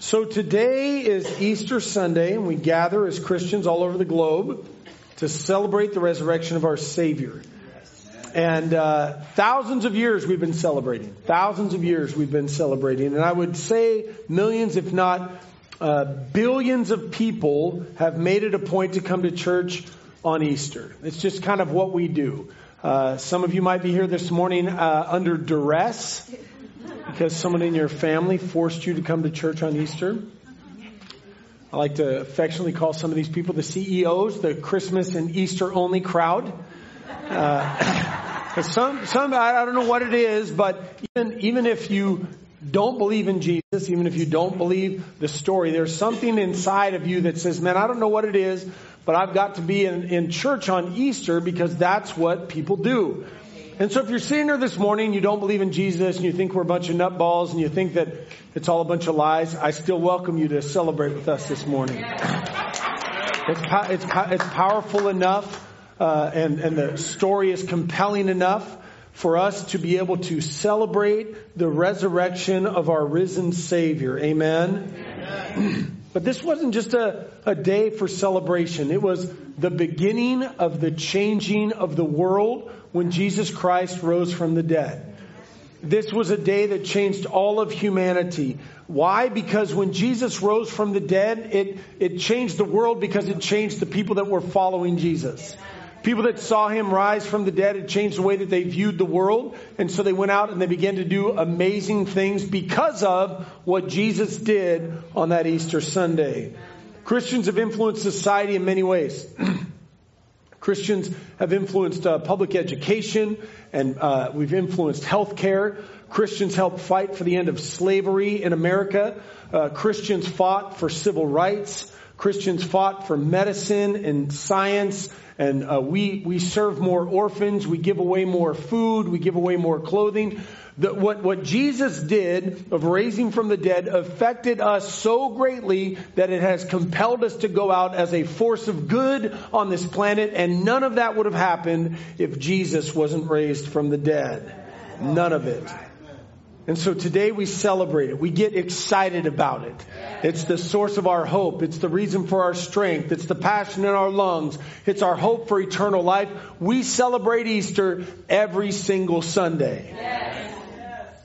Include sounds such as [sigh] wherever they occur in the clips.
So today is Easter Sunday, and we gather as Christians all over the globe to celebrate the resurrection of our Savior. And uh, thousands of years we've been celebrating. Thousands of years we've been celebrating. And I would say millions, if not uh, billions of people have made it a point to come to church on Easter. It's just kind of what we do. Uh, some of you might be here this morning uh, under duress because someone in your family forced you to come to church on Easter. I like to affectionately call some of these people the CEOs, the Christmas and Easter only crowd. Uh, [coughs] some, some, I don't know what it is, but even, even if you don't believe in Jesus, even if you don't believe the story, there's something inside of you that says, man, I don't know what it is, but I've got to be in, in church on Easter because that's what people do. And so if you're sitting here this morning, you don't believe in Jesus, and you think we're a bunch of nutballs, and you think that it's all a bunch of lies, I still welcome you to celebrate with us this morning. It's, it's, it's powerful enough, uh, and, and the story is compelling enough for us to be able to celebrate the resurrection of our risen Savior. Amen. Amen. [clears throat] But this wasn't just a, a day for celebration. It was the beginning of the changing of the world when Jesus Christ rose from the dead. This was a day that changed all of humanity. Why? Because when Jesus rose from the dead, it, it changed the world because it changed the people that were following Jesus. People that saw him rise from the dead, it changed the way that they viewed the world. And so they went out and they began to do amazing things because of what Jesus did on that Easter Sunday. Christians have influenced society in many ways. [clears throat] Christians have influenced uh, public education and uh, we've influenced healthcare. Christians helped fight for the end of slavery in America. Uh, Christians fought for civil rights. Christians fought for medicine and science and uh, we we serve more orphans, we give away more food, we give away more clothing. The, what what Jesus did of raising from the dead affected us so greatly that it has compelled us to go out as a force of good on this planet, and none of that would have happened if Jesus wasn't raised from the dead. None of it. And so today we celebrate it. We get excited about it. It's the source of our hope. It's the reason for our strength. It's the passion in our lungs. It's our hope for eternal life. We celebrate Easter every single Sunday.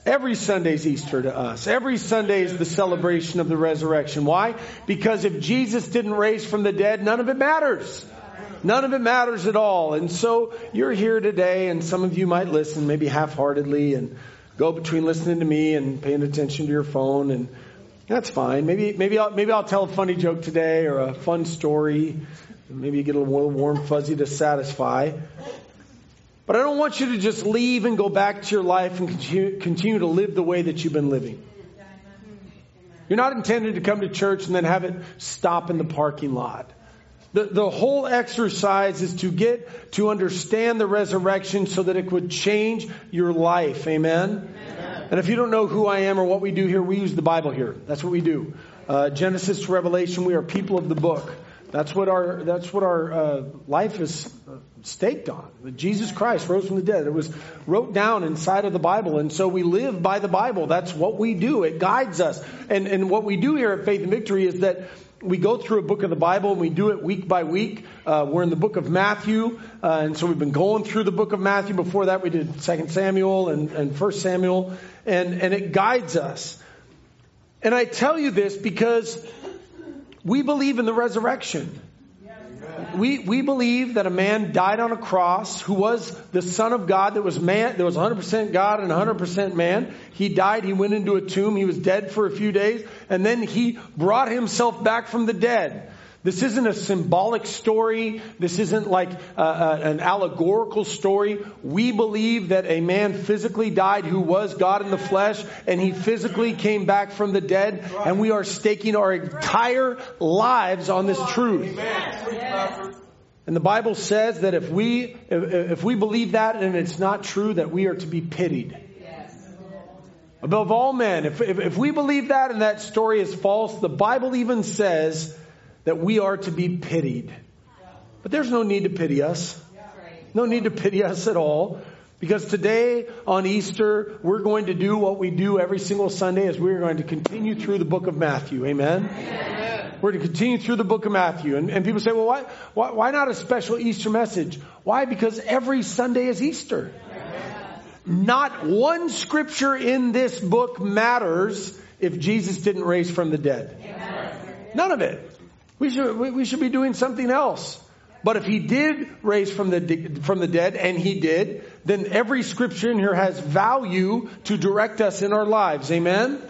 Every Sunday's Easter to us. Every Sunday is the celebration of the resurrection. Why? Because if Jesus didn't raise from the dead, none of it matters. None of it matters at all. And so you're here today and some of you might listen maybe half-heartedly and go between listening to me and paying attention to your phone and that's fine. Maybe, maybe I'll, maybe I'll tell a funny joke today or a fun story. Maybe you get a little warm fuzzy to satisfy. But I don't want you to just leave and go back to your life and continue, continue to live the way that you've been living. You're not intended to come to church and then have it stop in the parking lot. The, the whole exercise is to get to understand the resurrection so that it would change your life. Amen? Amen. And if you don't know who I am or what we do here, we use the Bible here. That's what we do. Uh, Genesis to Revelation, we are people of the book. That's what our that's what our uh, life is staked on. Jesus Christ rose from the dead. It was wrote down inside of the Bible, and so we live by the Bible. That's what we do. It guides us. And and what we do here at Faith and Victory is that we go through a book of the Bible and we do it week by week. Uh, we're in the book of Matthew, uh, and so we've been going through the book of Matthew. Before that, we did Second Samuel and, and First Samuel, and, and it guides us. And I tell you this because we believe in the resurrection. We, we believe that a man died on a cross who was the son of God that was man, that was 100% God and 100% man. He died, he went into a tomb, he was dead for a few days, and then he brought himself back from the dead. This isn't a symbolic story. This isn't like uh, uh, an allegorical story. We believe that a man physically died who was God in the flesh and he physically came back from the dead and we are staking our entire lives on this truth. And the Bible says that if we, if, if we believe that and it's not true, that we are to be pitied. Above all men, if, if, if we believe that and that story is false, the Bible even says that we are to be pitied. But there's no need to pity us. No need to pity us at all. Because today on Easter, we're going to do what we do every single Sunday as we're going to continue through the book of Matthew. Amen? Amen. We're going to continue through the book of Matthew. And, and people say, well, why, why, why, not a special Easter message? Why? Because every Sunday is Easter. Not one scripture in this book matters if Jesus didn't raise from the dead. None of it. We should, we should be doing something else. But if he did raise from the, from the dead, and he did, then every scripture in here has value to direct us in our lives. Amen?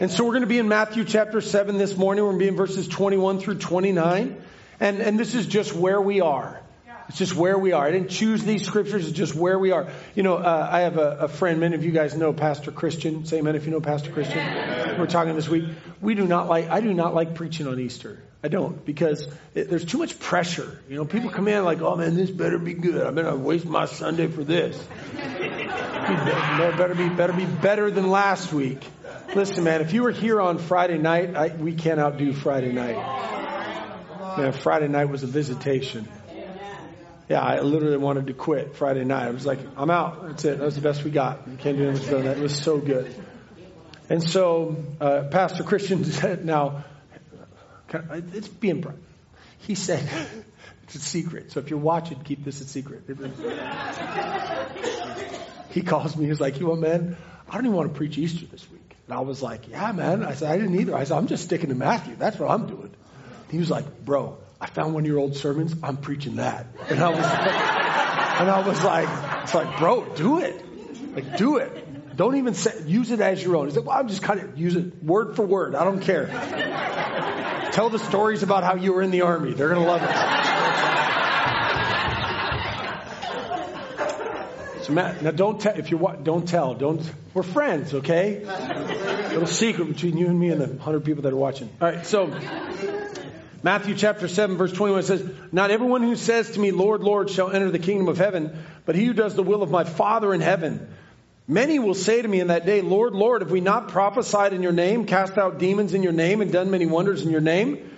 And so we're going to be in Matthew chapter 7 this morning. We're going to be in verses 21 through 29. And, and this is just where we are. It's just where we are. I didn't choose these scriptures. It's just where we are. You know, uh, I have a, a, friend. Many of you guys know Pastor Christian. Say amen if you know Pastor Christian. We're talking this week. We do not like. I do not like preaching on Easter. I don't because it, there's too much pressure. You know, people come in like, "Oh man, this better be good. I'm gonna waste my Sunday for this. better be better be better than last week." Listen, man, if you were here on Friday night, I, we can't outdo Friday night. Man, Friday night was a visitation yeah, I literally wanted to quit Friday night. I was like, I'm out. That's it. That was the best we got. We can't do anything better that. It was so good. And so, uh, Pastor Christian [laughs] said, now, it's being, bright. he said, it's a secret. So if you're watching, keep this a secret. [laughs] he calls me. He's like, you know, man, I don't even want to preach Easter this week. And I was like, yeah, man. I said, I didn't either. I said, I'm just sticking to Matthew. That's what I'm doing. He was like, bro, I found one of your old sermons. I'm preaching that. And I was like, [laughs] and I was like, it's like, bro, do it. Like, do it. Don't even say, use it as your own. He's like, well, I'm just kind of use it word for word. I don't care. Tell the stories about how you were in the army. They're going to love it. So Matt, now don't tell, if you're, don't tell, don't, we're friends, okay? Little secret between you and me and the hundred people that are watching. All right, so, Matthew chapter 7 verse 21 says, Not everyone who says to me, Lord, Lord, shall enter the kingdom of heaven, but he who does the will of my Father in heaven. Many will say to me in that day, Lord, Lord, have we not prophesied in your name, cast out demons in your name, and done many wonders in your name?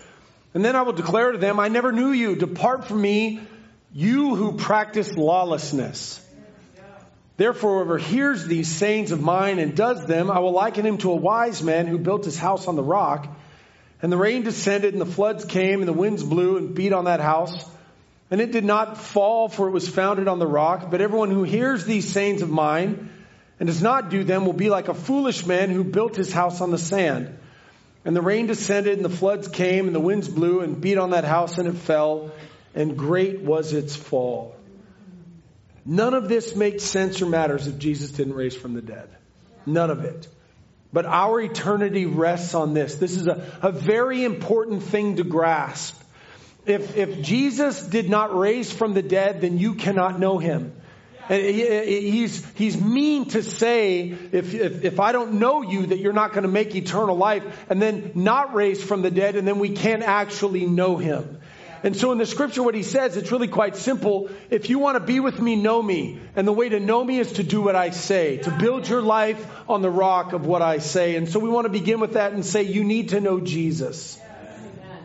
And then I will declare to them, I never knew you. Depart from me, you who practice lawlessness. Therefore, whoever hears these sayings of mine and does them, I will liken him to a wise man who built his house on the rock. And the rain descended, and the floods came, and the winds blew and beat on that house. And it did not fall, for it was founded on the rock. But everyone who hears these sayings of mine and does not do them will be like a foolish man who built his house on the sand. And the rain descended, and the floods came, and the winds blew and beat on that house, and it fell, and great was its fall. None of this makes sense or matters if Jesus didn't raise from the dead. None of it. But our eternity rests on this. This is a, a very important thing to grasp. If, if Jesus did not raise from the dead, then you cannot know him. And he's, he's mean to say, if, if, if I don't know you, that you're not going to make eternal life, and then not raise from the dead, and then we can't actually know him. And so in the scripture, what he says, it's really quite simple. If you want to be with me, know me. And the way to know me is to do what I say, to build your life on the rock of what I say. And so we want to begin with that and say, you need to know Jesus.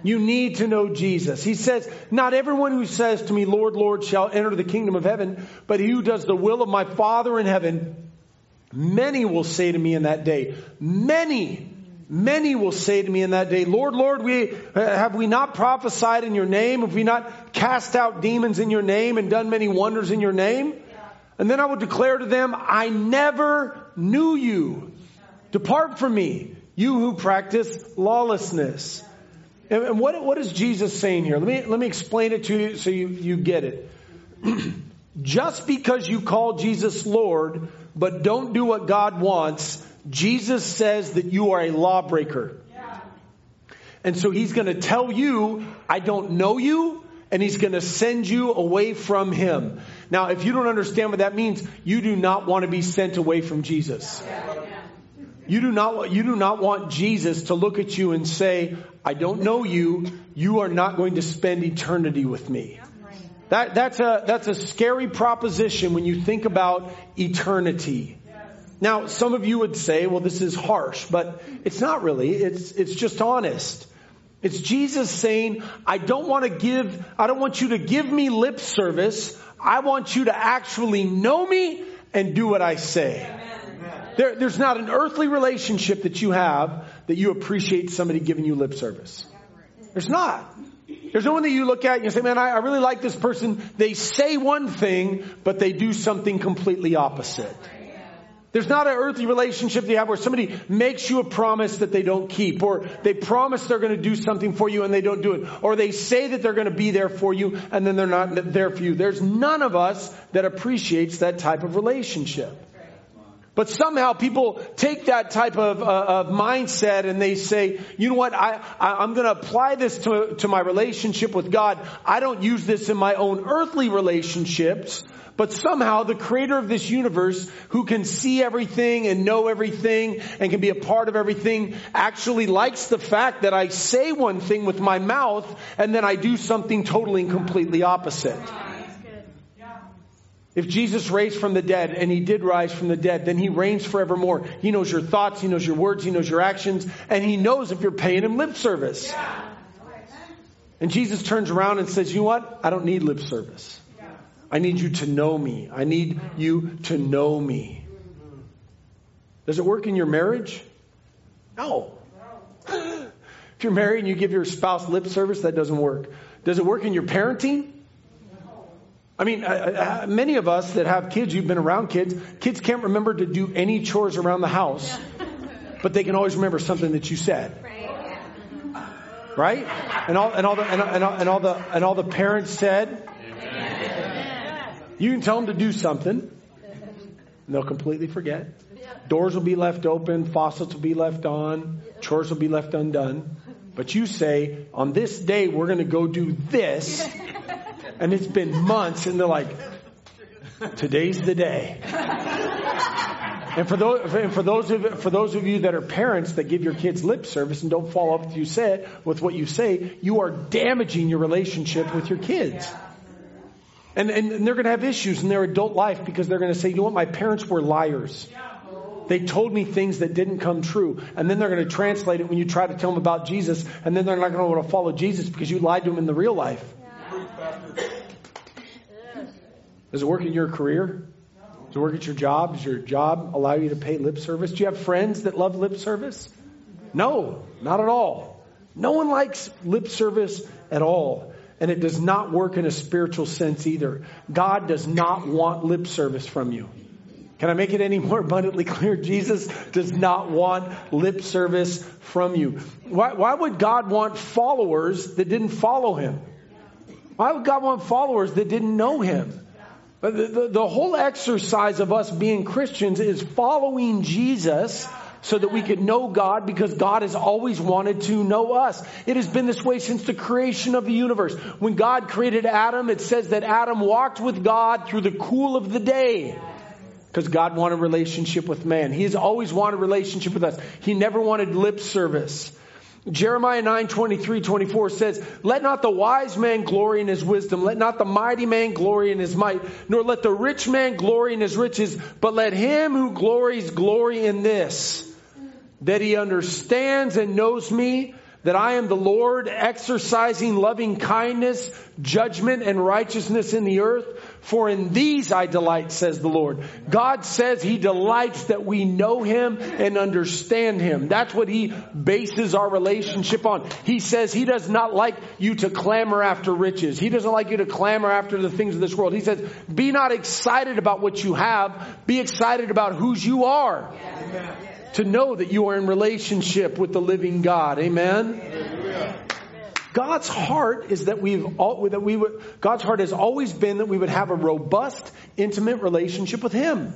You need to know Jesus. He says, not everyone who says to me, Lord, Lord, shall enter the kingdom of heaven, but he who does the will of my Father in heaven, many will say to me in that day, many Many will say to me in that day, Lord, Lord, we, uh, have we not prophesied in your name? Have we not cast out demons in your name and done many wonders in your name? And then I will declare to them, I never knew you. Depart from me, you who practice lawlessness. And, and what, what is Jesus saying here? Let me, let me explain it to you so you, you get it. [clears throat] Just because you call Jesus Lord, but don't do what God wants, Jesus says that you are a lawbreaker. And so he's going to tell you, I don't know you, and he's going to send you away from him. Now, if you don't understand what that means, you do not want to be sent away from Jesus. You do not, you do not want Jesus to look at you and say, I don't know you. You are not going to spend eternity with me. That, that's a, that's a scary proposition when you think about eternity. Now, some of you would say, well, this is harsh, but it's not really. It's, it's just honest. It's Jesus saying, I don't want to give, I don't want you to give me lip service. I want you to actually know me and do what I say. There, there's not an earthly relationship that you have that you appreciate somebody giving you lip service. There's not. There's no one that you look at and you say, man, I, I really like this person. They say one thing, but they do something completely opposite. There's not an earthly relationship that you have where somebody makes you a promise that they don't keep, or they promise they're going to do something for you and they don't do it, or they say that they're going to be there for you and then they're not there for you. There's none of us that appreciates that type of relationship. But somehow people take that type of, uh, of mindset and they say, you know what, I, I, am going to apply this to, to my relationship with God. I don't use this in my own earthly relationships, but somehow the creator of this universe who can see everything and know everything and can be a part of everything actually likes the fact that I say one thing with my mouth and then I do something totally and completely opposite. If Jesus raised from the dead, and he did rise from the dead, then he reigns forevermore. He knows your thoughts, he knows your words, he knows your actions, and he knows if you're paying him lip service. And Jesus turns around and says, You know what? I don't need lip service. I need you to know me. I need you to know me. Does it work in your marriage? No. if you're married and you give your spouse lip service, that doesn't work. Does it work in your parenting? I mean, many of us that have kids, you've been around kids, kids can't remember to do any chores around the house, but they can always remember something that you said. Right? And all, and all the, and, and, all, and all the, and all the parents said, you can tell them to do something, and they'll completely forget. Doors will be left open, faucets will be left on, chores will be left undone. But you say, on this day, we're going to go do this [laughs] and it's been months, and they're like, today's the day. And for those, and for those of for those of you that are parents that give your kids lip service and don't follow up with you say with what you say, you are damaging your relationship with your kids. And, and, and they're going to have issues in their adult life because they're going to say, you know what, my parents were liars. They told me things that didn't come true. And then they're going to translate it when you try to tell them about Jesus, and then they're not going to want to follow Jesus because you lied to them in the real life. Does it work in your career? Does it work at your job? Does your job allow you to pay lip service? Do you have friends that love lip service? No, not at all. No one likes lip service at all. And it does not work in a spiritual sense either. God does not want lip service from you. Can I make it any more abundantly clear? Jesus does not want lip service from you. Why, why would God want followers that didn't follow him? Why would God want followers that didn't know him? The, the, the, whole exercise of us being Christians is following Jesus so that we could know God because God has always wanted to know us. It has been this way since the creation of the universe. When God created Adam, it says that Adam walked with God through the cool of the day because God wanted relationship with man. He has always wanted relationship with us. He never wanted lip service. Jeremiah 9, 23, 24 says, Let not the wise man glory in his wisdom, let not the mighty man glory in his might, nor let the rich man glory in his riches, but let him who glories glory in this, that he understands and knows me, that I am the Lord exercising loving kindness, judgment, and righteousness in the earth. For in these I delight, says the Lord. God says He delights that we know Him and understand Him. That's what He bases our relationship on. He says He does not like you to clamor after riches. He doesn't like you to clamor after the things of this world. He says, be not excited about what you have. Be excited about whose you are. Amen to know that you are in relationship with the living God. Amen. God's heart is that we've all, that we would, God's heart has always been that we would have a robust, intimate relationship with Him.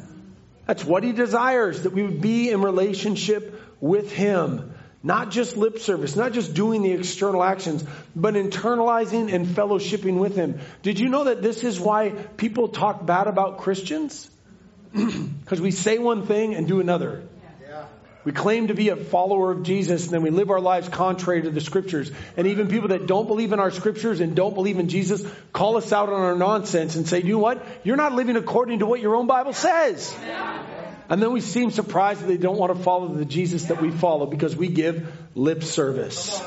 That's what He desires, that we would be in relationship with Him. Not just lip service, not just doing the external actions, but internalizing and fellowshipping with Him. Did you know that this is why people talk bad about Christians? [clears throat] Because we say one thing and do another. We claim to be a follower of Jesus and then we live our lives contrary to the scriptures. And even people that don't believe in our scriptures and don't believe in Jesus call us out on our nonsense and say, you know what? You're not living according to what your own Bible says. And then we seem surprised that they don't want to follow the Jesus that we follow because we give lip service.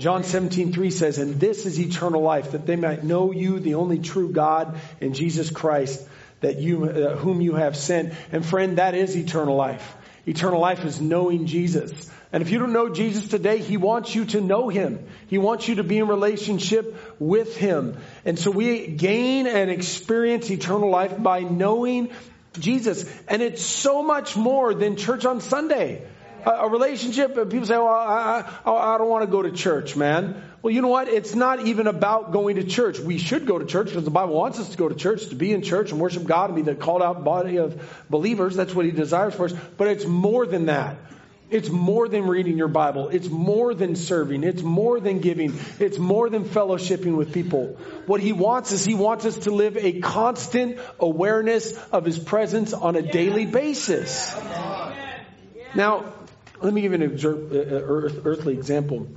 John 17, 3 says, And this is eternal life, that they might know you, the only true God, and Jesus Christ, that you, uh, whom you have sent. And friend, that is eternal life. Eternal life is knowing Jesus. And if you don't know Jesus today, He wants you to know Him. He wants you to be in relationship with Him. And so we gain and experience eternal life by knowing Jesus. And it's so much more than church on Sunday a, relationship, people say, well, I, I, oh, I don't want to go to church, man. Well, you know what? It's not even about going to church. We should go to church because the Bible wants us to go to church, to be in church and worship God and be the called out body of believers. That's what He desires for us. But it's more than that. It's more than reading your Bible. It's more than serving. It's more than giving. It's more than fellowshipping with people. What He wants is He wants us to live a constant awareness of His presence on a daily basis. Now, let me give you an uh, uh, earthly example.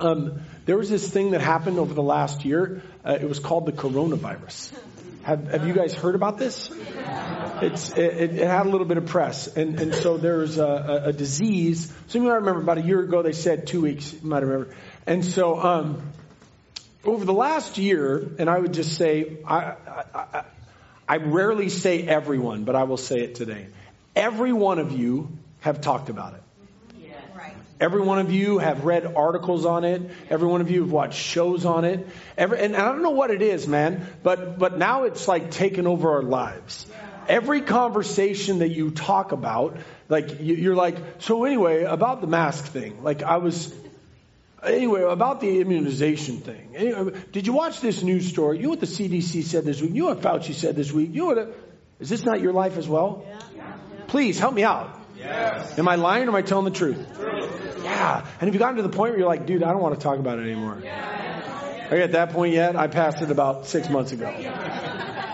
Um, there was this thing that happened over the last year. Uh, it was called the coronavirus. Have, have you guys heard about this? It's, it, it, had a little bit of press. And, and so there's a, a, a disease. Of you might remember about a year ago, they said two weeks, you might remember. And so, um, over the last year, and I would just say, I, I, I, I rarely say everyone, but I will say it today. Every one of you have talked about it. Every one of you have read articles on it. Every one of you have watched shows on it. Every, and I don't know what it is, man, but, but now it's like taken over our lives. Every conversation that you talk about, like you're like, so anyway, about the mask thing, like I was, anyway, about the immunization thing. Anyway, did you watch this news story? You know what the CDC said this week? You know what Fauci said this week? You know what, is this not your life as well? Please help me out. Yes. Am I lying or am I telling the truth? Yeah. And have you gotten to the point where you're like, dude, I don't want to talk about it anymore? Yeah. Are you at that point yet? I passed it about six months ago.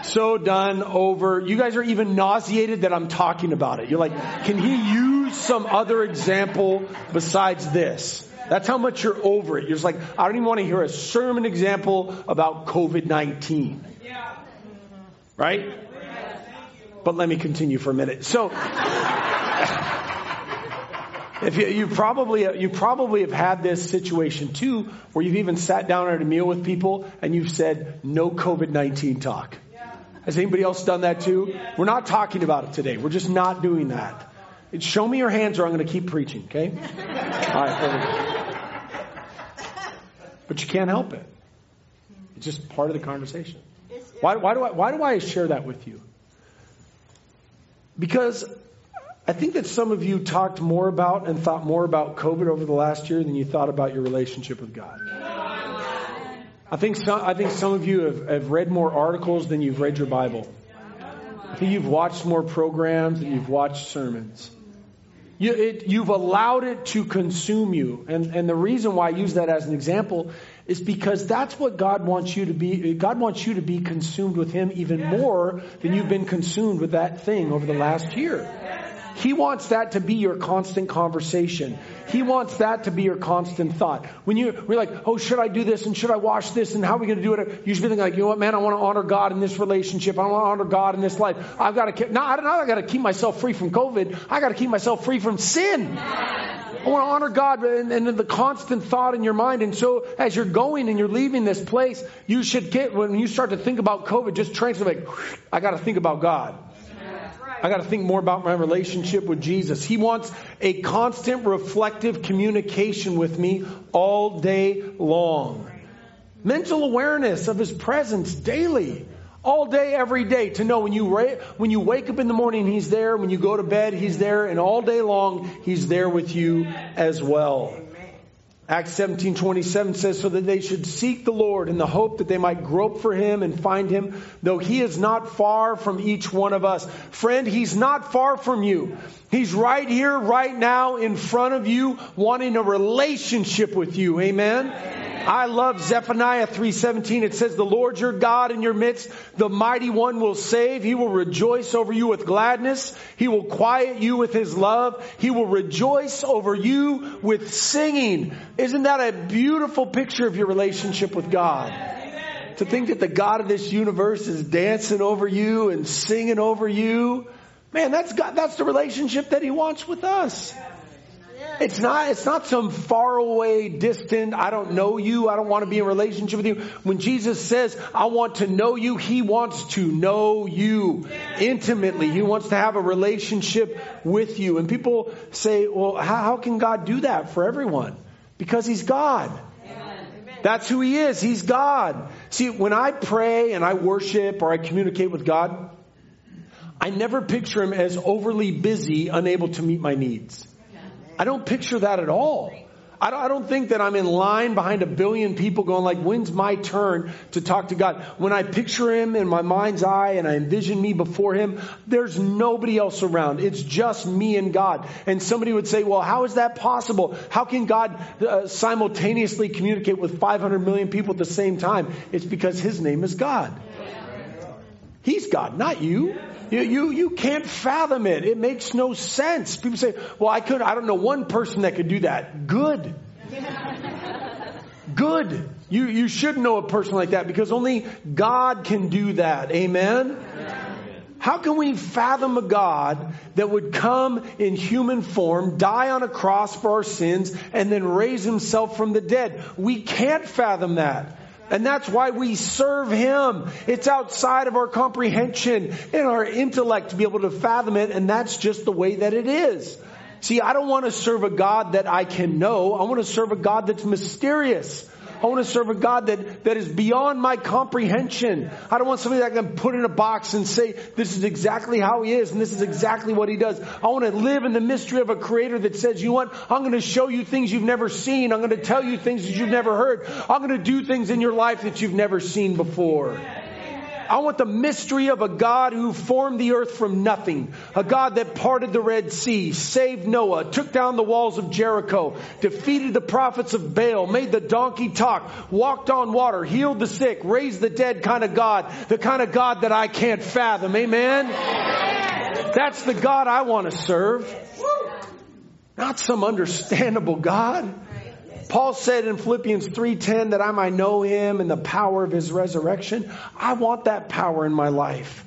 So done, over. You guys are even nauseated that I'm talking about it. You're like, can he use some other example besides this? That's how much you're over it. You're just like, I don't even want to hear a sermon example about COVID 19. Right? But let me continue for a minute. So, [laughs] if you, you, probably you probably have had this situation too, where you've even sat down at a meal with people and you've said no COVID nineteen talk. Has anybody else done that too? We're not talking about it today. We're just not doing that. Show me your hands, or I'm going to keep preaching. Okay? [laughs] All right. But you can't help it. It's just part of the conversation. Why, why do I why do I share that with you? Because I think that some of you talked more about and thought more about COVID over the last year than you thought about your relationship with God. I think some, I think some of you have, have read more articles than you've read your Bible. I think you've watched more programs than you've watched sermons. You, it, you've allowed it to consume you. And, and the reason why I use that as an example is because that's what God wants you to be. God wants you to be consumed with Him even more than you've been consumed with that thing over the last year. He wants that to be your constant conversation. He wants that to be your constant thought. When you, we're like, oh, should I do this and should I wash this and how are we going to do it? You should be thinking like, you know what, man, I want to honor God in this relationship. I want to honor God in this life. I've got to, no, I don't know. I got to keep myself free from COVID. I got to keep myself free from sin. I want to honor God and, and the constant thought in your mind. And so as you're going and you're leaving this place, you should get, when you start to think about COVID, just translate, like, I got to think about God. I got to think more about my relationship with Jesus. He wants a constant reflective communication with me all day long. Mental awareness of His presence daily. All day, every day, to know when you, when you wake up in the morning, He's there. When you go to bed, He's there. And all day long, He's there with you as well. Acts 17, 27 says, so that they should seek the Lord in the hope that they might grope for him and find him, though he is not far from each one of us. Friend, he's not far from you. He's right here, right now, in front of you, wanting a relationship with you. Amen? I love Zephaniah 3:17. It says, "The Lord your God in your midst, the mighty one will save. He will rejoice over you with gladness. He will quiet you with his love. He will rejoice over you with singing." Isn't that a beautiful picture of your relationship with God? To think that the God of this universe is dancing over you and singing over you. Man, that's God, that's the relationship that he wants with us. It's not, it's not some far away, distant, I don't know you, I don't want to be in relationship with you. When Jesus says, I want to know you, He wants to know you intimately. He wants to have a relationship with you. And people say, well, how, how can God do that for everyone? Because He's God. That's who He is. He's God. See, when I pray and I worship or I communicate with God, I never picture Him as overly busy, unable to meet my needs. I don't picture that at all. I don't, I don't, think that I'm in line behind a billion people going like, when's my turn to talk to God? When I picture Him in my mind's eye and I envision me before Him, there's nobody else around. It's just me and God. And somebody would say, well, how is that possible? How can God uh, simultaneously communicate with 500 million people at the same time? It's because His name is God. He's God, not you. You, you, you can't fathom it. It makes no sense. People say, well, I could, I don't know one person that could do that. Good. Good. You, you should know a person like that because only God can do that. Amen? How can we fathom a God that would come in human form, die on a cross for our sins, and then raise himself from the dead? We can't fathom that. And that's why we serve Him. It's outside of our comprehension and our intellect to be able to fathom it, and that's just the way that it is. See, I don't want to serve a God that I can know. I want to serve a God that's mysterious. I want to serve a God that, that is beyond my comprehension. I don't want somebody that I can put in a box and say, this is exactly how he is and this is exactly what he does. I want to live in the mystery of a creator that says, you want. I'm going to show you things you've never seen. I'm going to tell you things that you've never heard. I'm going to do things in your life that you've never seen before. I want the mystery of a God who formed the earth from nothing. A God that parted the Red Sea, saved Noah, took down the walls of Jericho, defeated the prophets of Baal, made the donkey talk, walked on water, healed the sick, raised the dead kind of God. The kind of God that I can't fathom. Amen? That's the God I want to serve. Not some understandable God. Paul said in Philippians 3:10 that I might know him and the power of his resurrection. I want that power in my life.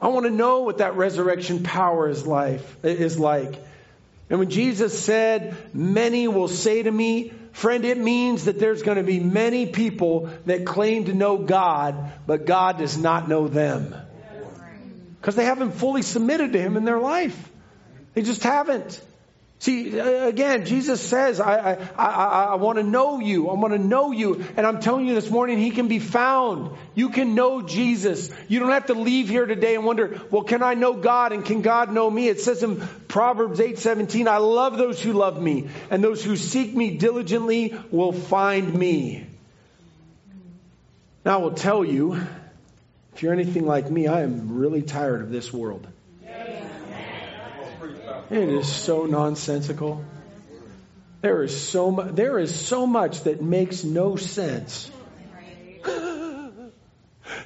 I want to know what that resurrection power is life is like. And when Jesus said, "Many will say to me, friend, it means that there's going to be many people that claim to know God, but God does not know them. Because they haven't fully submitted to him in their life. They just haven't. See, uh, again, Jesus says, I, I, I, I want to know you. I want to know you. And I'm telling you this morning, He can be found. You can know Jesus. You don't have to leave here today and wonder, well, can I know God and can God know me? It says in Proverbs 8, 17, I love those who love me and those who seek me diligently will find me. Now I will tell you, if you're anything like me, I am really tired of this world. It is so nonsensical. There is so much, there is so much that makes no sense. [laughs]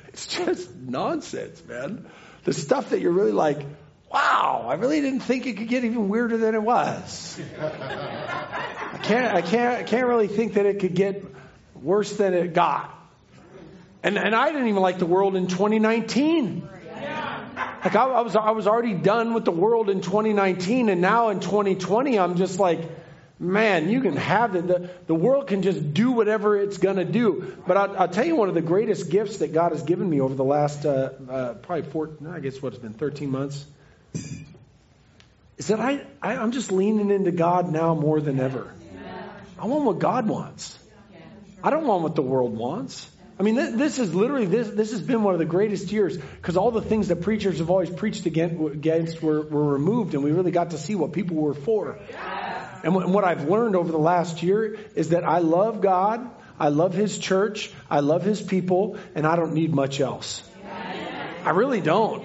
it's just nonsense, man. The stuff that you're really like, wow, I really didn't think it could get even weirder than it was. I can't, I can't, I can't really think that it could get worse than it got. And, and I didn't even like the world in 2019. Like I, I, was, I was already done with the world in 2019, and now in 2020, I'm just like, man, you can have it. The, the world can just do whatever it's going to do. But I'll, I'll, tell you one of the greatest gifts that God has given me over the last uh, uh, probably four, I guess what it's been 13 months, is that I, I I'm just leaning into God now more than ever. I want what God wants. I don't want what the world wants. I mean, this, is literally this. This has been one of the greatest years because all the things that preachers have always preached against were, were removed, and we really got to see what people were for. And what I've learned over the last year is that I love God, I love His church, I love His people, and I don't need much else. I really don't.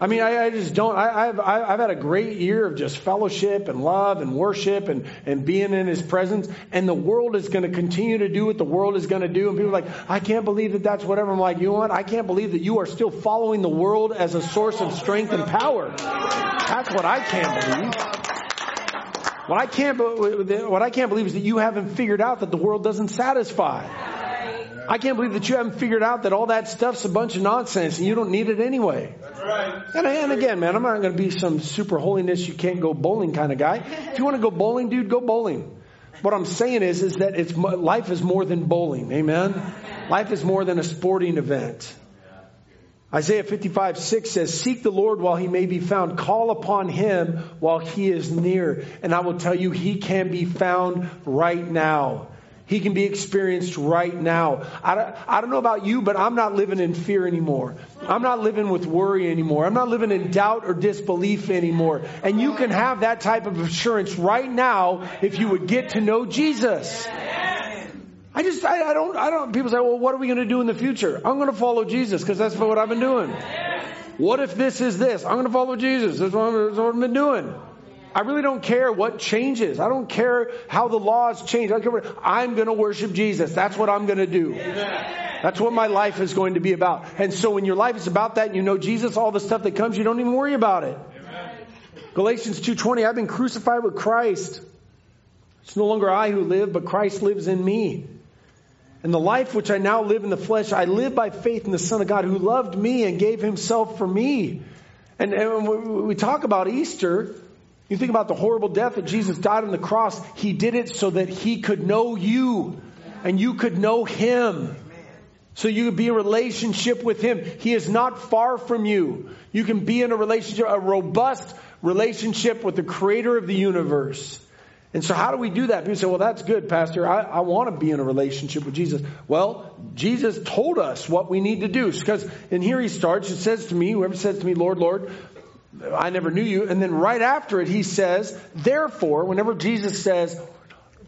I mean, I, I just don't. I, have I've had a great year of just fellowship and love and worship and, and being in His presence. And the world is going to continue to do what the world is going to do. And people are like, I can't believe that that's whatever. I'm like, you know what? I can't believe that you are still following the world as a source of strength and power. That's what I can't believe. What I can't, what I can't believe is that you haven't figured out that the world doesn't satisfy. I can't believe that you haven't figured out that all that stuff's a bunch of nonsense and you don't need it anyway. That's right. And, and again, man, I'm not going to be some super holiness, you can't go bowling kind of guy. If you want to go bowling, dude, go bowling. What I'm saying is, is that it's life is more than bowling. Amen. Life is more than a sporting event. Isaiah 55, 6 says, Seek the Lord while he may be found. Call upon him while he is near. And I will tell you, he can be found right now. He can be experienced right now. I don't, I don't know about you, but I'm not living in fear anymore. I'm not living with worry anymore. I'm not living in doubt or disbelief anymore. And you can have that type of assurance right now if you would get to know Jesus. I just, I, I, don't, I don't, people say, well, what are we going to do in the future? I'm going to follow Jesus because that's what I've been doing. What if this is this? I'm going to follow Jesus. That's what, I've been doing. I really don't care what changes. I don't care how the laws change. I am going to worship Jesus. That's what I'm going to do. That's what my life is going to be about. And so when your life is about that, you know Jesus, all the stuff that comes, you don't even worry about it. Galatians 2:20, I've been crucified with Christ. It's no longer I who live, but Christ lives in me. And the life which I now live in the flesh, I live by faith in the Son of God who loved me and gave himself for me. And, and we talk about Easter, you think about the horrible death that Jesus died on the cross. He did it so that he could know you and you could know him. So you could be in a relationship with him. He is not far from you. You can be in a relationship, a robust relationship with the creator of the universe. And so how do we do that? People say, well, that's good, Pastor. I, I want to be in a relationship with Jesus. Well, Jesus told us what we need to do. Because, and here he starts, it says to me, whoever says to me, Lord, Lord, I never knew you. And then right after it, he says, therefore, whenever Jesus says,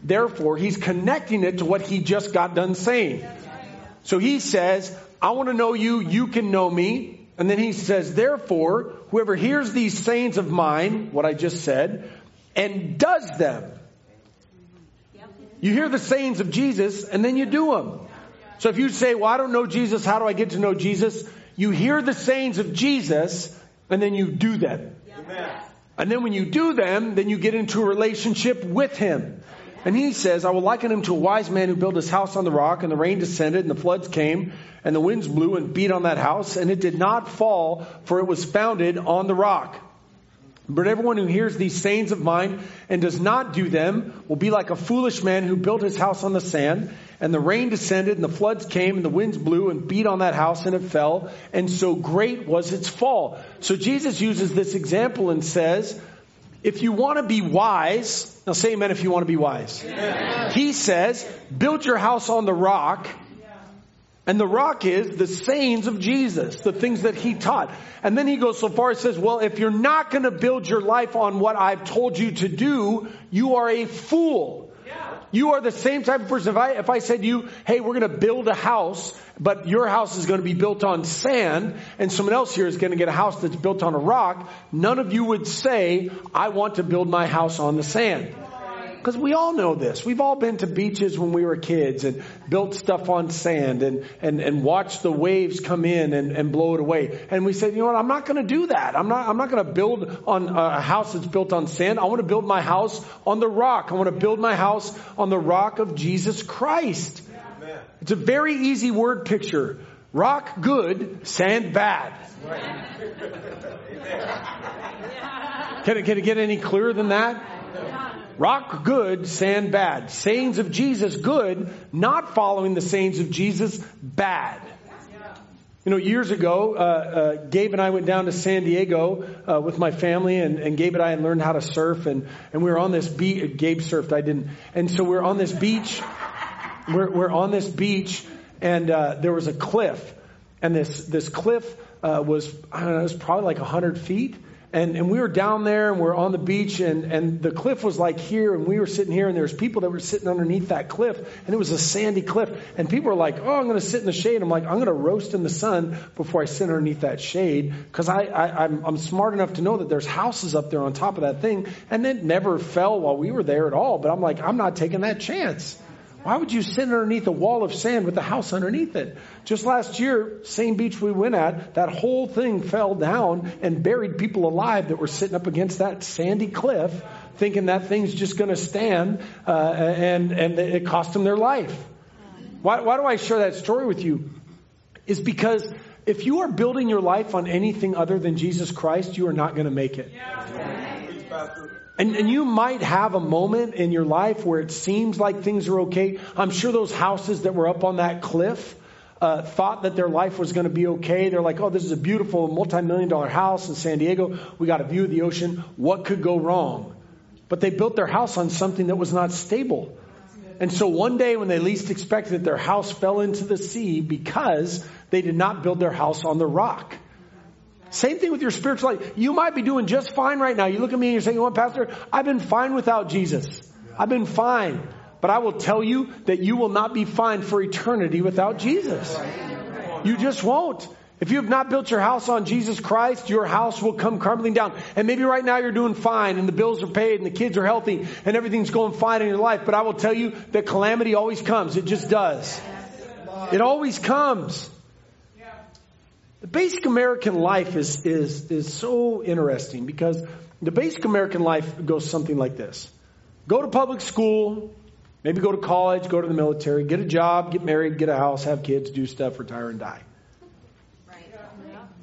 therefore, he's connecting it to what he just got done saying. So he says, I want to know you, you can know me. And then he says, therefore, whoever hears these sayings of mine, what I just said, and does them. You hear the sayings of Jesus and then you do them. So if you say, well, I don't know Jesus, how do I get to know Jesus? You hear the sayings of Jesus and then you do them. And then when you do them, then you get into a relationship with Him. And he says, I will liken him to a wise man who built his house on the rock, and the rain descended, and the floods came, and the winds blew and beat on that house, and it did not fall, for it was founded on the rock. But everyone who hears these sayings of mine and does not do them will be like a foolish man who built his house on the sand, and the rain descended, and the floods came, and the winds blew and beat on that house, and it fell, and so great was its fall. So Jesus uses this example and says, if you want to be wise, now say amen if you want to be wise. He says, build your house on the rock, and the rock is the sayings of Jesus, the things that he taught. And then he goes so far as says, well, if you're not going to build your life on what I've told you to do, you are a fool. You are the same type of person. If I, if I said to you, hey, we're going to build a house, but your house is going to be built on sand, and someone else here is going to get a house that's built on a rock, none of you would say, I want to build my house on the sand. Because we all know this. We've all been to beaches when we were kids and built stuff on sand and, and, and watched the waves come in and, and blow it away. And we said, you know what, I'm not going to do that. I'm not, I'm not going to build on uh, a house that's built on sand. I want to build my house on the rock. I want to build my house on the rock of Jesus Christ. Amen. It's a very easy word picture. Rock good, sand bad. Can it, can it get any clearer than that? Rock good, sand bad. Sayings of Jesus good, not following the sayings of Jesus bad. You know, years ago, uh, uh, Gabe and I went down to San Diego uh, with my family, and, and, Gabe and I had learned how to surf, and, and we were on this beach. Gabe surfed, I didn't. And so we're on this beach. We're, we're on this beach, and uh, there was a cliff, and this this cliff uh, was I don't know, it was probably like hundred feet, and, and we were down there and we are on the beach and, and the cliff was like here and we were sitting here and there was people that were sitting underneath that cliff and it was a sandy cliff and people were like, oh, I'm going to sit in the shade. I'm like, I'm going to roast in the sun before I sit underneath that shade because I, I, I'm, I'm smart enough to know that there's houses up there on top of that thing and it never fell while we were there at all. But I'm like, I'm not taking that chance. Why would you sit underneath a wall of sand with a house underneath it? Just last year, same beach we went at, that whole thing fell down and buried people alive that were sitting up against that sandy cliff, thinking that thing's just going to stand, uh, and and it cost them their life. Why, why do I share that story with you? Is because if you are building your life on anything other than Jesus Christ, you are not going to make it. And, and you might have a moment in your life where it seems like things are okay. I'm sure those houses that were up on that cliff uh, thought that their life was going to be okay. They're like, oh, this is a beautiful multi-million dollar house in San Diego. We got a view of the ocean. What could go wrong? But they built their house on something that was not stable. And so one day when they least expected it, their house fell into the sea because they did not build their house on the rock. Same thing with your spiritual life. You might be doing just fine right now. You look at me and you're saying, what, Pastor? I've been fine without Jesus. I've been fine. But I will tell you that you will not be fine for eternity without Jesus. You just won't. If you have not built your house on Jesus Christ, your house will come crumbling down. And maybe right now you're doing fine and the bills are paid and the kids are healthy and everything's going fine in your life. But I will tell you that calamity always comes. It just does. It always comes. The basic American life is, is, is so interesting because the basic American life goes something like this. Go to public school, maybe go to college, go to the military, get a job, get married, get a house, have kids, do stuff, retire and die.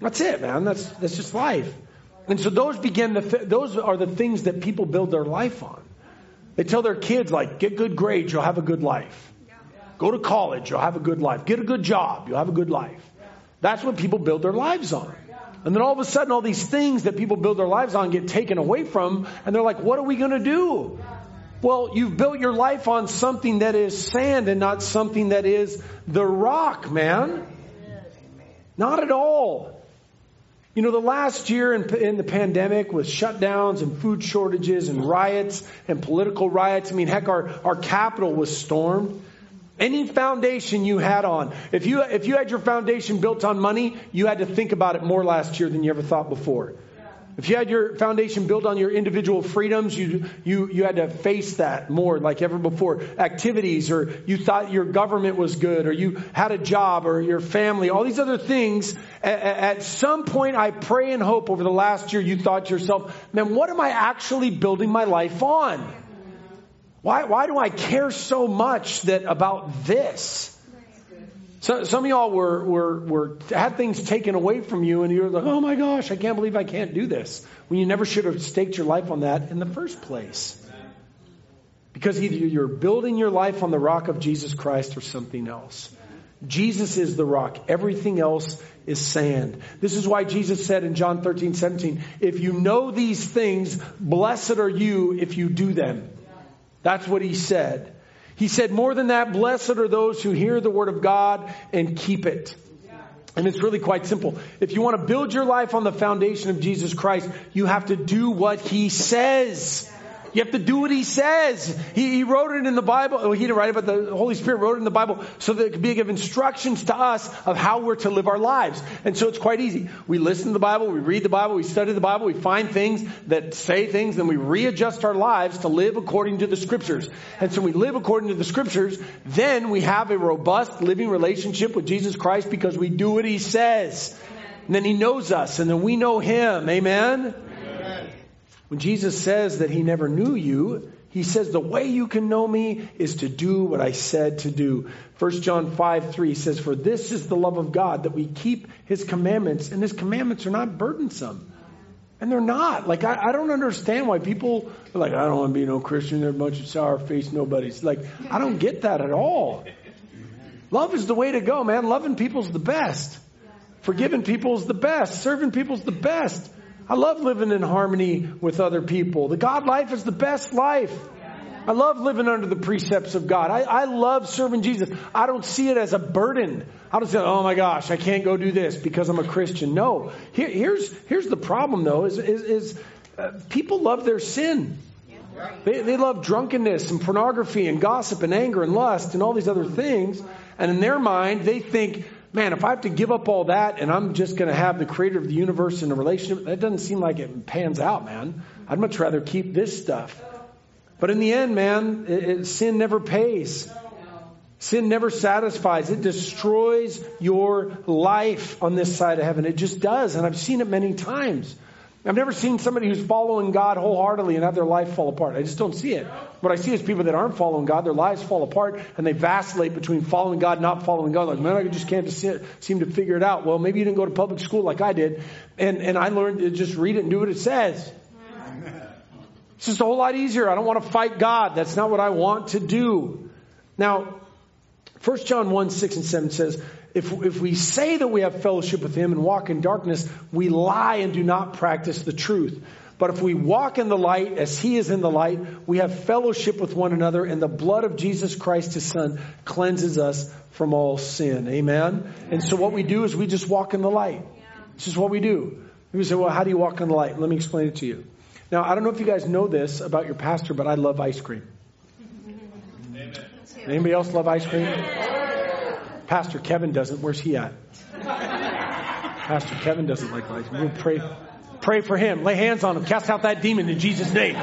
That's it, man. That's, that's just life. And so those begin the, th- those are the things that people build their life on. They tell their kids like, get good grades, you'll have a good life. Go to college, you'll have a good life. Get a good job, you'll have a good life. That's what people build their lives on. And then all of a sudden, all these things that people build their lives on get taken away from, and they're like, what are we going to do? Well, you've built your life on something that is sand and not something that is the rock, man. Not at all. You know, the last year in, in, the pandemic with shutdowns and food shortages and riots and political riots, I mean, heck, our, our Capitol was stormed. Any foundation you had on, if you, if you had your foundation built on money, you had to think about it more last year than you ever thought before. If you had your foundation built on your individual freedoms, you, you, you had to face that more like ever before. Activities, or you thought your government was good, or you had a job, or your family, all these other things. At, at some point, I pray and hope over the last year you thought to yourself, man, what am I actually building my life on? Why, why do I care so much that about this? So, some of y'all were, were, were, had things taken away from you and you were like, oh my gosh, I can't believe I can't do this. When you never should have staked your life on that in the first place. Because either you're building your life on the rock of Jesus Christ or something else. Jesus is the rock. Everything else is sand. This is why Jesus said in John 13, 17, if you know these things, blessed are you if you do them. That's what he said. He said, more than that, blessed are those who hear the word of God and keep it. And it's really quite simple. If you want to build your life on the foundation of Jesus Christ, you have to do what he says. You have to do what he says. He, he wrote it in the Bible. Well, he didn't write it, but the Holy Spirit wrote it in the Bible so that it could be give instructions to us of how we're to live our lives. And so it's quite easy. We listen to the Bible, we read the Bible, we study the Bible, we find things that say things, then we readjust our lives to live according to the scriptures. And so we live according to the scriptures, then we have a robust living relationship with Jesus Christ because we do what he says. And then he knows us, and then we know him. Amen? When Jesus says that he never knew you, he says the way you can know me is to do what I said to do. 1 John 5, 3 says, For this is the love of God, that we keep his commandments, and his commandments are not burdensome. And they're not. Like, I, I don't understand why people are like, I don't want to be no Christian. They're a bunch of sour faced nobodies. Like, I don't get that at all. Love is the way to go, man. Loving people's the best. Forgiving people's the best. Serving people's the best. I love living in harmony with other people. The God life is the best life. I love living under the precepts of God. I, I love serving Jesus. I don't see it as a burden. I don't say, oh my gosh, I can't go do this because I'm a Christian. No. Here, here's, here's the problem though, is, is, is uh, people love their sin. They, they love drunkenness and pornography and gossip and anger and lust and all these other things. And in their mind, they think, man, if I have to give up all that and I'm just going to have the creator of the universe in a relationship, that doesn't seem like it pans out, man. I'd much rather keep this stuff. But in the end, man, it, it, sin never pays. Sin never satisfies. It destroys your life on this side of heaven. It just does. And I've seen it many times. I've never seen somebody who's following God wholeheartedly and have their life fall apart. I just don't see it. What I see is people that aren't following God, their lives fall apart and they vacillate between following God and not following God. Like, man, I just can't seem to figure it out. Well, maybe you didn't go to public school like I did. And, and I learned to just read it and do what it says. It's just a whole lot easier. I don't want to fight God. That's not what I want to do. Now, 1 John 1, 6 and 7 says, if, if we say that we have fellowship with him and walk in darkness, we lie and do not practice the truth. But if we walk in the light as he is in the light, we have fellowship with one another, and the blood of Jesus Christ, his son, cleanses us from all sin. Amen? And so what we do is we just walk in the light. This is what we do. You say, well, how do you walk in the light? Let me explain it to you. Now, I don't know if you guys know this about your pastor, but I love ice cream. [laughs] Anybody else love ice cream? Pastor Kevin doesn't. Where's he at? Pastor Kevin doesn't like ice cream. We'll pray, pray for him. Lay hands on him. Cast out that demon in Jesus' name.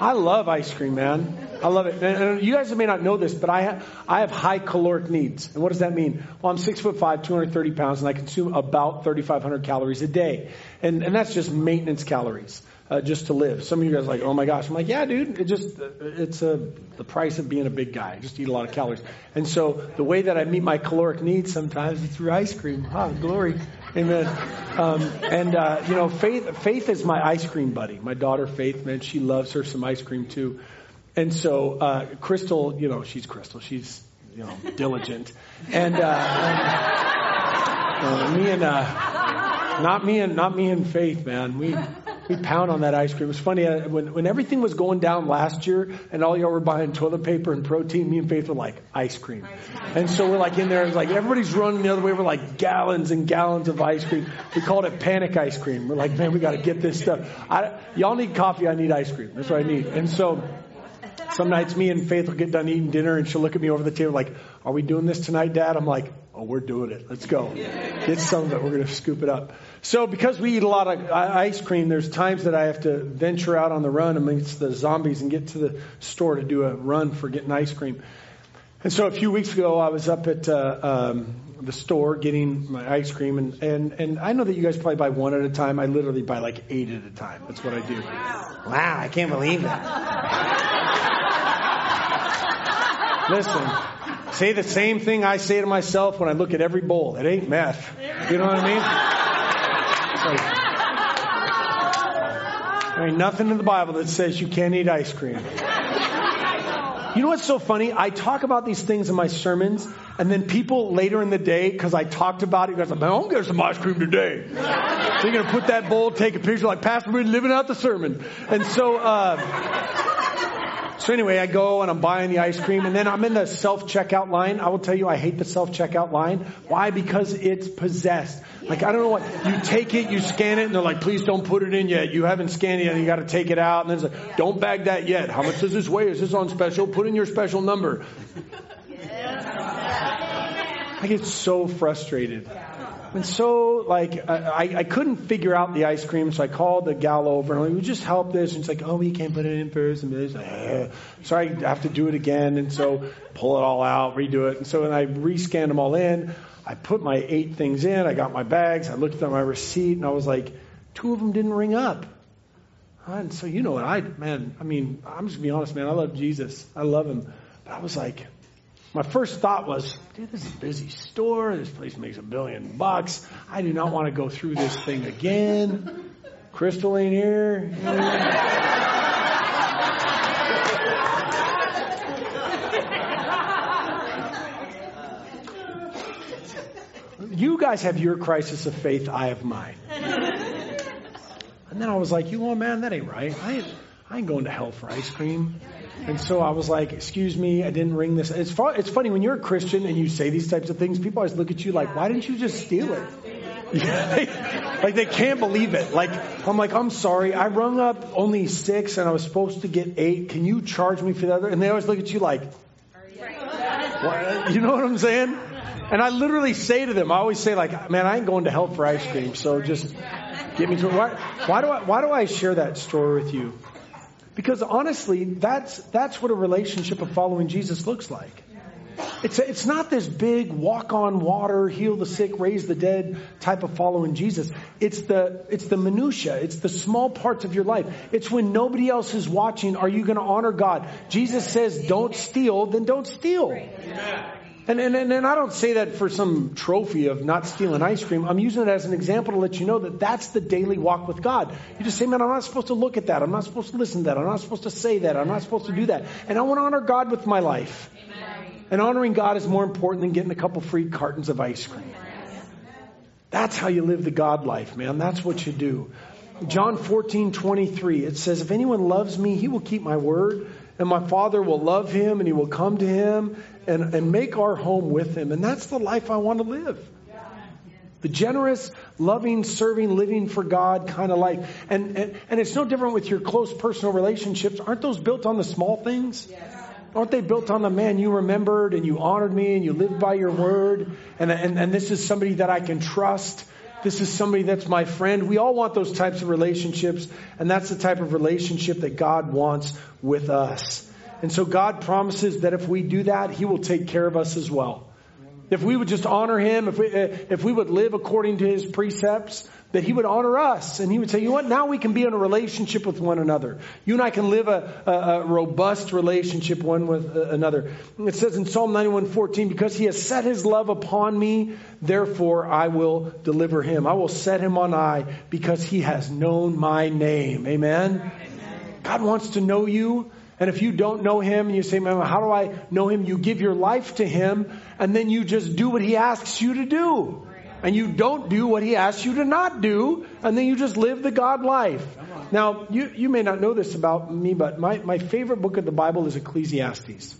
I love ice cream, man. I love it. And you guys may not know this, but I have, I have high caloric needs. And what does that mean? Well, I'm six foot five, 230 pounds, and I consume about 3,500 calories a day. And, and that's just maintenance calories uh, just to live. Some of you guys are like, oh my gosh. I'm like, yeah, dude, it just, it's a, the price of being a big guy. Just eat a lot of calories. And so the way that I meet my caloric needs sometimes is through ice cream. Ah, glory. Amen. Um, and, uh, you know, Faith, Faith is my ice cream buddy. My daughter, Faith, man, she loves her some ice cream too. And so, uh, Crystal, you know, she's Crystal. She's, you know, diligent. And, uh, and uh, me and, uh, not me and, not me and Faith, man. We, we pound on that ice cream. It was funny uh, when when everything was going down last year, and all y'all were buying toilet paper and protein. Me and Faith were like ice cream, and so we're like in there. And it's like everybody's running the other way. We're like gallons and gallons of ice cream. We called it panic ice cream. We're like, man, we got to get this stuff. I, y'all need coffee. I need ice cream. That's what I need. And so. Some nights me and Faith will get done eating dinner and she'll look at me over the table like, are we doing this tonight, Dad? I'm like, oh, we're doing it. Let's go. Get some of it. We're going to scoop it up. So because we eat a lot of ice cream, there's times that I have to venture out on the run amongst the zombies and get to the store to do a run for getting ice cream. And so a few weeks ago, I was up at uh, um, the store getting my ice cream, and, and, and I know that you guys probably buy one at a time. I literally buy like eight at a time. That's what I do. Wow, wow I can't believe that. Listen, say the same thing I say to myself when I look at every bowl. It ain't meth. You know what I mean? There ain't nothing in the Bible that says you can't eat ice cream. You know what's so funny? I talk about these things in my sermons, and then people later in the day, because I talked about it, you guys like, man, I'm gonna get some ice cream today. So you're gonna put that bowl, take a picture, like Pastor, we're living out the sermon. And so, uh, so anyway, I go and I'm buying the ice cream and then I'm in the self checkout line. I will tell you, I hate the self checkout line. Why? Because it's possessed. Like, I don't know what, you take it, you scan it, and they're like, please don't put it in yet. You haven't scanned it yet, you gotta take it out. And then it's like, don't bag that yet. How much does this weigh? Is this on special? Put in your special number. I get so frustrated. And so, like, I, I couldn't figure out the ice cream, so I called the gal over and I'm like, "We just help this?" And she's like, "Oh, you can't put it in first. And this, like, so I have to do it again, and so pull it all out, redo it. And so when I rescanned them all in, I put my eight things in. I got my bags. I looked at my receipt, and I was like, two of them didn't ring up. And so you know what I man, I mean, I'm just gonna be honest, man. I love Jesus. I love him, but I was like, my first thought was, dude, this is a busy store. This place makes a billion bucks. I do not want to go through this thing again. Crystal ain't here. you guys have your crisis of faith. I have mine. And then I was like, you know, man, that ain't right. I ain't, I ain't going to hell for ice cream. And so I was like, excuse me, I didn't ring this. It's, fu- it's funny when you're a Christian and you say these types of things, people always look at you like, why didn't you just steal it? [laughs] like they can't believe it. Like I'm like, I'm sorry, I rung up only six and I was supposed to get eight. Can you charge me for the other? And they always look at you like, what? [laughs] you know what I'm saying? And I literally say to them, I always say like, man, I ain't going to hell for ice cream, so just get me to why, why do I why do I share that story with you? Because honestly, that's, that's what a relationship of following Jesus looks like. It's, it's not this big walk on water, heal the sick, raise the dead type of following Jesus. It's the, it's the minutia. It's the small parts of your life. It's when nobody else is watching. Are you going to honor God? Jesus says, don't steal, then don't steal. Amen. And, and, and, I don't say that for some trophy of not stealing ice cream. I'm using it as an example to let you know that that's the daily walk with God. You just say, man, I'm not supposed to look at that. I'm not supposed to listen to that. I'm not supposed to say that. I'm not supposed to do that. And I want to honor God with my life. Amen. And honoring God is more important than getting a couple free cartons of ice cream. That's how you live the God life, man. That's what you do. John 14, 23, it says, If anyone loves me, he will keep my word, and my Father will love him, and he will come to him and, and make our home with him. And that's the life I want to live. The generous, loving, serving, living for God kind of life. And, and, and it's no different with your close personal relationships. Aren't those built on the small things? Aren't they built on the man you remembered and you honored me and you lived by your word? And, and, and this is somebody that I can trust. This is somebody that's my friend. We all want those types of relationships, and that's the type of relationship that God wants with us. And so God promises that if we do that, He will take care of us as well. If we would just honor Him, if we, if we would live according to His precepts, that He would honor us. And He would say, you know what, now we can be in a relationship with one another. You and I can live a, a, a robust relationship one with uh, another. It says in Psalm 91:14, because He has set His love upon me, therefore I will deliver Him. I will set Him on high because He has known my name. Amen? Amen. God wants to know you. And if you don't know him and you say, man, how do I know him? You give your life to him and then you just do what he asks you to do. And you don't do what he asks you to not do, and then you just live the God life. Now, you, you may not know this about me, but my, my favorite book of the Bible is Ecclesiastes.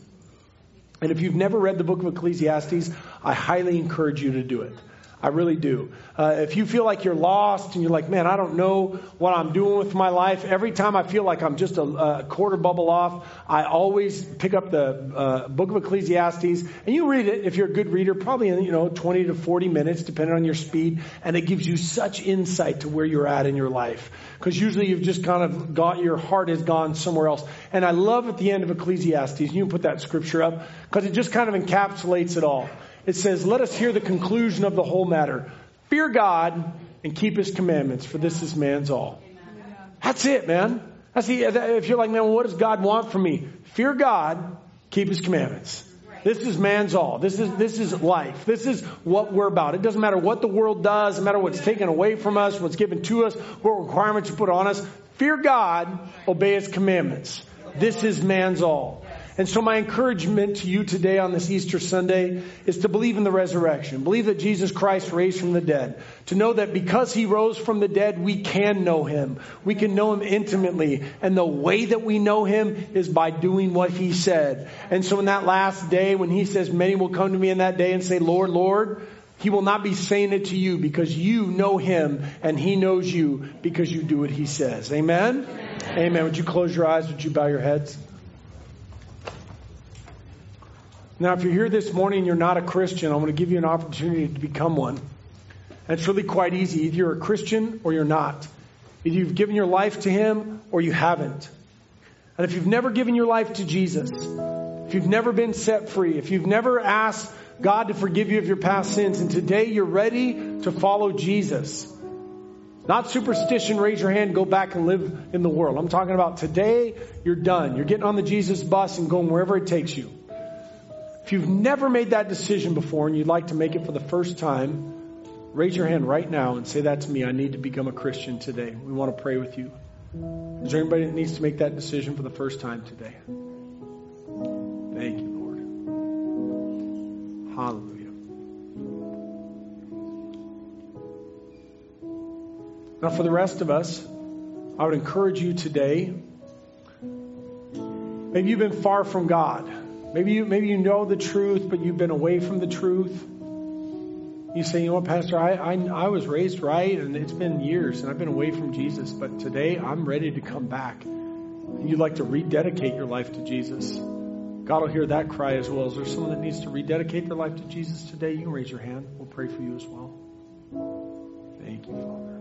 And if you've never read the book of Ecclesiastes, I highly encourage you to do it. I really do. Uh, if you feel like you're lost and you're like, man, I don't know what I'm doing with my life, every time I feel like I'm just a, a quarter bubble off, I always pick up the uh, book of Ecclesiastes and you read it if you're a good reader, probably in, you know, 20 to 40 minutes, depending on your speed. And it gives you such insight to where you're at in your life. Because usually you've just kind of got, your heart has gone somewhere else. And I love at the end of Ecclesiastes, you can put that scripture up, because it just kind of encapsulates it all it says, Let us hear the conclusion of the whole matter. Fear God and keep his commandments, for this is man's all. That's it, man. That's the, if you're like, man, what does God want from me? Fear God, keep his commandments. This is man's all. This is, this is life. This is what we're about. It doesn't matter what the world does, doesn't matter what's taken away from us, what's given to us, what requirements you put on us. Fear God, obey his commandments. This is man's all. And so my encouragement to you today on this Easter Sunday is to believe in the resurrection. Believe that Jesus Christ raised from the dead. To know that because he rose from the dead, we can know him. We can know him intimately. And the way that we know him is by doing what he said. And so in that last day, when he says, many will come to me in that day and say, Lord, Lord, he will not be saying it to you because you know him and he knows you because you do what he says. Amen? Amen. Amen. Would you close your eyes? Would you bow your heads? Now, if you're here this morning and you're not a Christian, I want to give you an opportunity to become one. And it's really quite easy. Either you're a Christian or you're not. Either you've given your life to Him or you haven't. And if you've never given your life to Jesus, if you've never been set free, if you've never asked God to forgive you of your past sins, and today you're ready to follow Jesus, not superstition, raise your hand, go back and live in the world. I'm talking about today you're done. You're getting on the Jesus bus and going wherever it takes you. If you've never made that decision before and you'd like to make it for the first time, raise your hand right now and say, That's me. I need to become a Christian today. We want to pray with you. Is there anybody that needs to make that decision for the first time today? Thank you, Lord. Hallelujah. Now, for the rest of us, I would encourage you today. Maybe you've been far from God. Maybe you, maybe you know the truth, but you've been away from the truth. You say, you know what, Pastor, I, I, I was raised right and it's been years and I've been away from Jesus, but today I'm ready to come back. You'd like to rededicate your life to Jesus. God will hear that cry as well. Is there someone that needs to rededicate their life to Jesus today? You can raise your hand. We'll pray for you as well. Thank you, Father.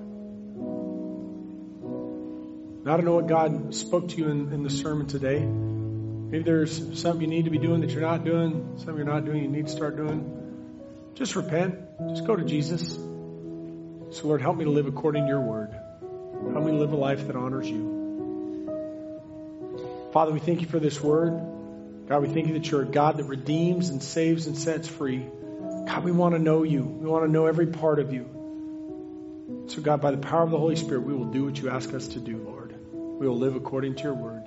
Now, I don't know what God spoke to you in, in the sermon today. Maybe there's something you need to be doing that you're not doing, something you're not doing you need to start doing. Just repent. Just go to Jesus. So, Lord, help me to live according to your word. Help me live a life that honors you. Father, we thank you for this word. God, we thank you that you're a God that redeems and saves and sets free. God, we want to know you. We want to know every part of you. So, God, by the power of the Holy Spirit, we will do what you ask us to do, Lord. We will live according to your word.